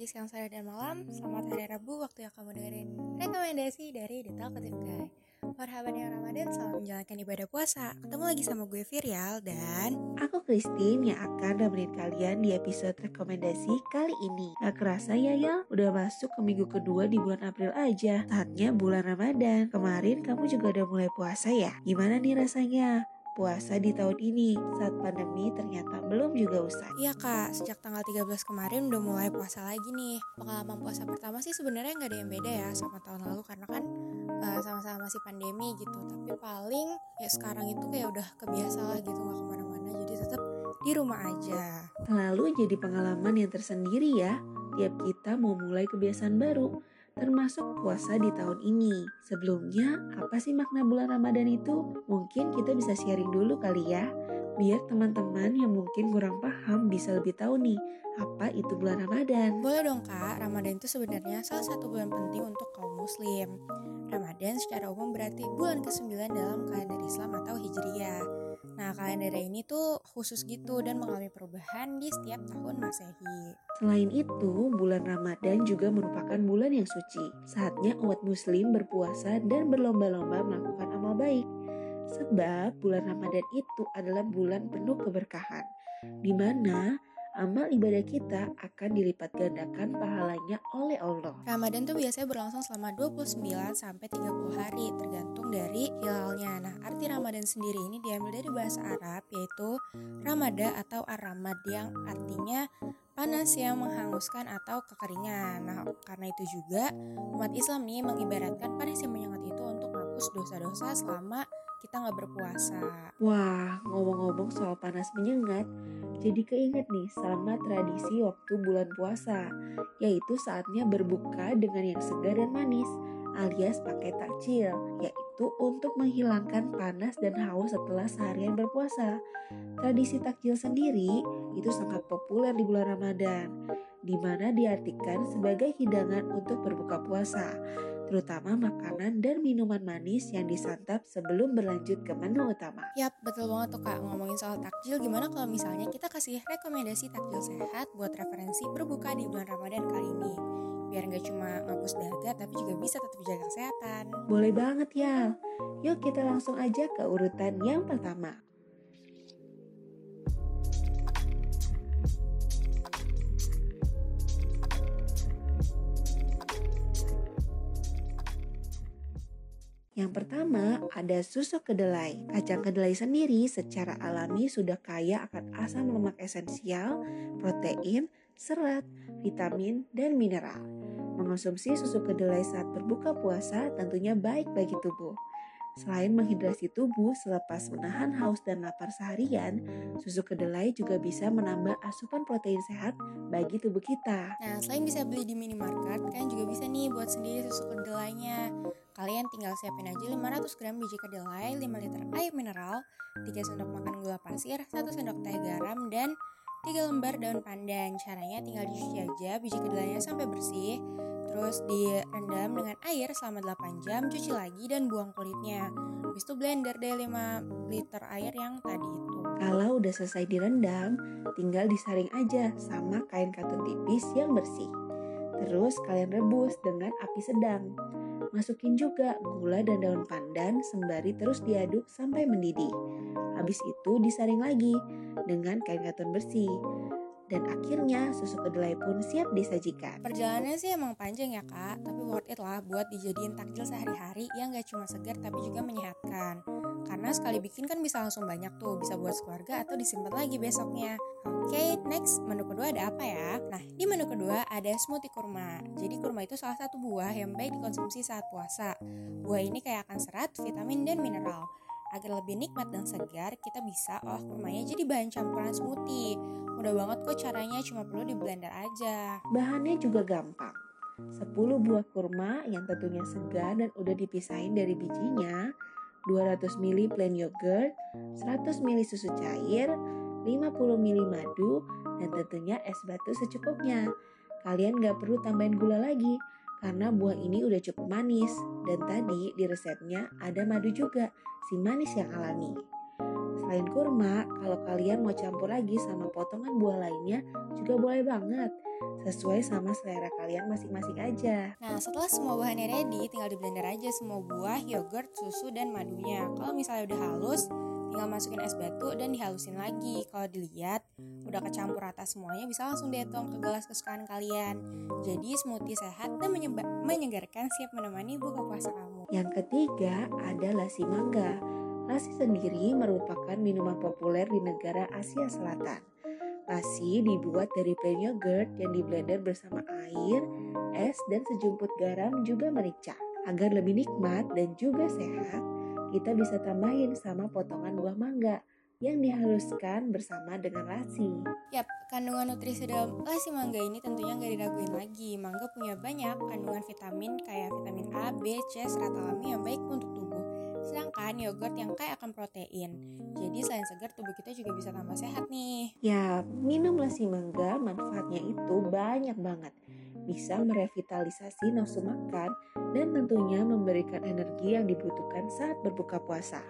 pagi, siang, sore, dan malam. Selamat hari Rabu, waktu yang kamu dengerin rekomendasi dari The Talkative Guy. Marhaban ya Ramadan, selamat menjalankan ibadah puasa. Ketemu lagi sama gue Virial dan Aku Christine yang akan nemenin kalian di episode rekomendasi kali ini. Gak kerasa ya ya, udah masuk ke minggu kedua di bulan April aja. Saatnya bulan Ramadan. Kemarin kamu juga udah mulai puasa ya? Gimana nih rasanya? Puasa di tahun ini saat pandemi ternyata belum juga usai. Iya kak, sejak tanggal 13 kemarin udah mulai puasa lagi nih. Pengalaman puasa pertama sih sebenarnya nggak ada yang beda ya sama tahun lalu karena kan uh, sama-sama masih pandemi gitu. Tapi paling ya sekarang itu kayak udah kebiasa lah gitu nggak ke mana-mana jadi tetap di rumah aja. Lalu jadi pengalaman yang tersendiri ya. Tiap kita mau mulai kebiasaan baru termasuk puasa di tahun ini. Sebelumnya, apa sih makna bulan Ramadan itu? Mungkin kita bisa sharing dulu kali ya, biar teman-teman yang mungkin kurang paham bisa lebih tahu nih, apa itu bulan Ramadan. Boleh dong kak, Ramadan itu sebenarnya salah satu bulan penting untuk kaum muslim. Ramadan secara umum berarti bulan ke-9 dalam kalender Islam atau Hijriyah. Nah, kalender ini tuh khusus gitu dan mengalami perubahan di setiap tahun Masehi. Selain itu, bulan Ramadan juga merupakan bulan yang suci. Saatnya umat muslim berpuasa dan berlomba-lomba melakukan amal baik. Sebab bulan Ramadan itu adalah bulan penuh keberkahan, di mana amal ibadah kita akan dilipat gandakan pahalanya oleh Allah. Ramadan tuh biasanya berlangsung selama 29 sampai 30 hari tergantung dari hilalnya. Nah, arti Ramadan sendiri ini diambil dari bahasa Arab yaitu Ramada atau Ar-Ramad yang artinya panas yang menghanguskan atau kekeringan. Nah, karena itu juga umat Islam nih mengibaratkan panas yang menyengat itu untuk menghapus dosa-dosa selama kita nggak berpuasa. Wah, ngomong-ngomong soal panas menyengat, jadi keinget nih sama tradisi waktu bulan puasa, yaitu saatnya berbuka dengan yang segar dan manis, alias pakai takjil, yaitu untuk menghilangkan panas dan haus setelah seharian berpuasa. Tradisi takjil sendiri itu sangat populer di bulan Ramadan, di mana diartikan sebagai hidangan untuk berbuka puasa terutama makanan dan minuman manis yang disantap sebelum berlanjut ke menu utama. Yap, betul banget tuh kak. Ngomongin soal takjil, gimana kalau misalnya kita kasih rekomendasi takjil sehat buat referensi berbuka di bulan Ramadan kali ini? Biar nggak cuma ngapus dahaga, tapi juga bisa tetap jaga kesehatan. Boleh banget ya. Yuk kita langsung aja ke urutan yang pertama. Yang pertama ada susu kedelai. Kacang kedelai sendiri secara alami sudah kaya akan asam lemak esensial, protein, serat, vitamin, dan mineral. Mengonsumsi susu kedelai saat berbuka puasa tentunya baik bagi tubuh. Selain menghidrasi tubuh selepas menahan haus dan lapar seharian, susu kedelai juga bisa menambah asupan protein sehat bagi tubuh kita. Nah, selain bisa beli di minimarket, kalian juga bisa nih buat sendiri susu kedelainya. Kalian tinggal siapin aja 500 gram biji kedelai, 5 liter air mineral, 3 sendok makan gula pasir, 1 sendok teh garam, dan 3 lembar daun pandan. Caranya tinggal dicuci aja biji kedelainya sampai bersih, Terus direndam dengan air selama 8 jam, cuci lagi dan buang kulitnya. Habis itu blender deh 5 liter air yang tadi itu. Kalau udah selesai direndam, tinggal disaring aja sama kain katun tipis yang bersih. Terus kalian rebus dengan api sedang. Masukin juga gula dan daun pandan sembari terus diaduk sampai mendidih. Habis itu disaring lagi dengan kain katun bersih dan akhirnya susu kedelai pun siap disajikan. Perjalanannya sih emang panjang ya kak, tapi worth it lah buat dijadiin takjil sehari-hari yang gak cuma segar tapi juga menyehatkan. Karena sekali bikin kan bisa langsung banyak tuh, bisa buat keluarga atau disimpan lagi besoknya. Oke, okay, next menu kedua ada apa ya? Nah, di menu kedua ada smoothie kurma. Jadi kurma itu salah satu buah yang baik dikonsumsi saat puasa. Buah ini kayak akan serat, vitamin, dan mineral. Agar lebih nikmat dan segar, kita bisa olah kurmanya jadi bahan campuran smoothie. Mudah banget kok caranya, cuma perlu di blender aja. Bahannya juga gampang. 10 buah kurma yang tentunya segar dan udah dipisahin dari bijinya, 200 ml plain yogurt, 100 ml susu cair, 50 ml madu, dan tentunya es batu secukupnya. Kalian gak perlu tambahin gula lagi, karena buah ini udah cukup manis dan tadi di resepnya ada madu juga, si manis yang alami. Selain kurma, kalau kalian mau campur lagi sama potongan buah lainnya juga boleh banget. sesuai sama selera kalian masing-masing aja. Nah, setelah semua bahannya ready, tinggal di blender aja semua buah, yogurt, susu, dan madunya. Kalau misalnya udah halus, tinggal masukin es batu dan dihalusin lagi. Kalau dilihat, udah kecampur rata semuanya, bisa langsung dihitung ke gelas kesukaan kalian. Jadi, smoothie sehat dan menyegarkan siap menemani buka puasa kamu. Yang ketiga ada lasi mangga. Lasi sendiri merupakan minuman populer di negara Asia Selatan. Lasi dibuat dari plain yogurt yang diblender bersama air, es, dan sejumput garam juga merica. Agar lebih nikmat dan juga sehat, kita bisa tambahin sama potongan buah mangga yang dihaluskan bersama dengan lasi. Yap, kandungan nutrisi dalam lasi mangga ini tentunya nggak diraguin lagi. Mangga punya banyak kandungan vitamin kayak vitamin A, B, C, serat alami yang baik untuk tubuh Sedangkan yogurt yang kaya akan protein. Jadi selain segar, tubuh kita juga bisa tambah sehat nih. Ya, minum lasi mangga manfaatnya itu banyak banget. Bisa merevitalisasi nafsu makan dan tentunya memberikan energi yang dibutuhkan saat berbuka puasa.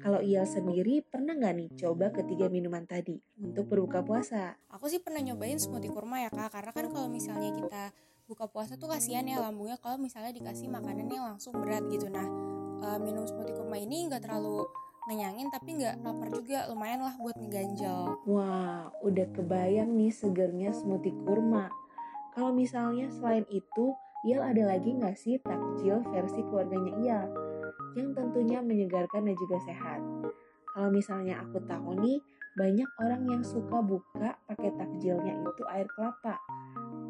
Kalau ia sendiri pernah nggak nih coba ketiga minuman tadi untuk berbuka puasa? Aku sih pernah nyobain smoothie kurma ya kak, karena kan kalau misalnya kita buka puasa tuh kasihan ya lambungnya kalau misalnya dikasih makanan yang langsung berat gitu. Nah uh, minum smoothie kurma ini nggak terlalu ngenyangin tapi nggak lapar juga lumayan lah buat ngeganjel. Wah, udah kebayang nih segernya smoothie kurma. Kalau misalnya selain itu, Ial ada lagi nggak sih takjil versi keluarganya Ial? Yang tentunya menyegarkan dan juga sehat. Kalau misalnya aku tahu nih, banyak orang yang suka buka pakai takjilnya itu air kelapa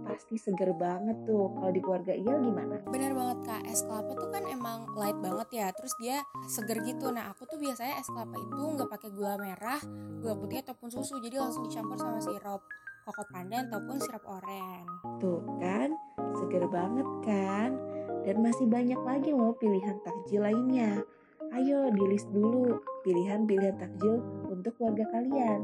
pasti seger banget tuh. Kalau di keluarga Iyal gimana? Bener banget kak, es kelapa tuh kan emang light banget ya. Terus dia seger gitu. Nah aku tuh biasanya es kelapa itu nggak pakai gula merah, gula putih ataupun susu. Jadi langsung dicampur sama sirup koko pandan ataupun sirup oren. Tuh kan, seger banget kan? Dan masih banyak lagi loh pilihan takjil lainnya. Ayo di list dulu pilihan-pilihan takjil untuk keluarga kalian.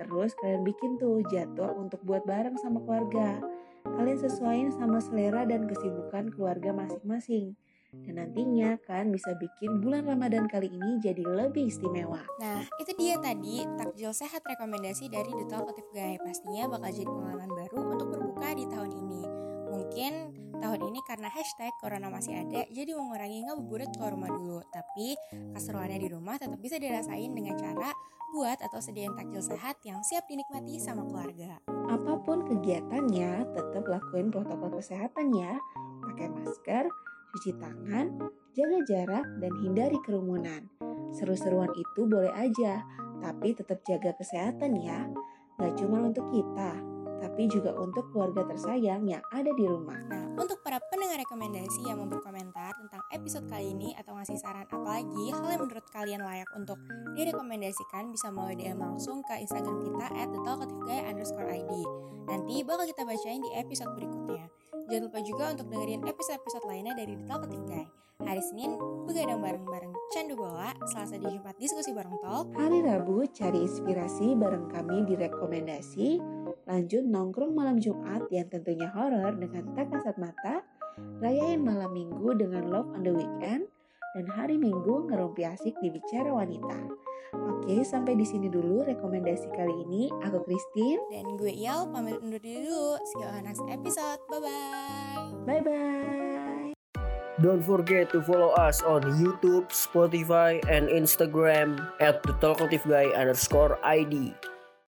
Terus kalian bikin tuh jadwal untuk buat bareng sama keluarga. Kalian sesuaiin sama selera dan kesibukan keluarga masing-masing. Dan nantinya kan bisa bikin bulan Ramadan kali ini jadi lebih istimewa. Nah, itu dia tadi takjil sehat rekomendasi dari The Talkative Guy. Pastinya bakal jadi pengalaman baru untuk berbuka di tahun ini. Mungkin tahun ini karena hashtag corona masih ada, jadi mengurangi ngabuburit keluar rumah dulu. Tapi keseruannya di rumah tetap bisa dirasain dengan cara buat atau sediain takjil sehat yang siap dinikmati sama keluarga. Apa pun kegiatannya, tetap lakuin protokol kesehatan ya. Pakai masker, cuci tangan, jaga jarak, dan hindari kerumunan. Seru-seruan itu boleh aja, tapi tetap jaga kesehatan ya. Gak cuma untuk kita, tapi juga untuk keluarga tersayang yang ada di rumah. Nah, untuk para pendengar rekomendasi yang mau berkomentar tentang episode kali ini atau ngasih saran apa lagi hal yang menurut kalian layak untuk direkomendasikan bisa melalui DM langsung ke Instagram kita at underscore ID. Nanti bakal kita bacain di episode berikutnya. Jangan lupa juga untuk dengerin episode-episode lainnya dari The Talkative Guy. Hari Senin, begadang bareng-bareng Candu Bola, Selasa di Jumat diskusi bareng Talk. Hari Rabu, cari inspirasi bareng kami di rekomendasi. Lanjut nongkrong malam Jumat yang tentunya horor dengan tak kasat mata. Rayain malam minggu dengan Love on the Weekend. Dan hari Minggu ngerumpi asik di Bicara Wanita. Oke, sampai di sini dulu rekomendasi kali ini. Aku Christine dan gue Ial pamit undur diri dulu. See you on next episode. Bye bye. Bye bye. Don't forget to follow us on YouTube, Spotify, and Instagram at the Talkative Guy underscore ID.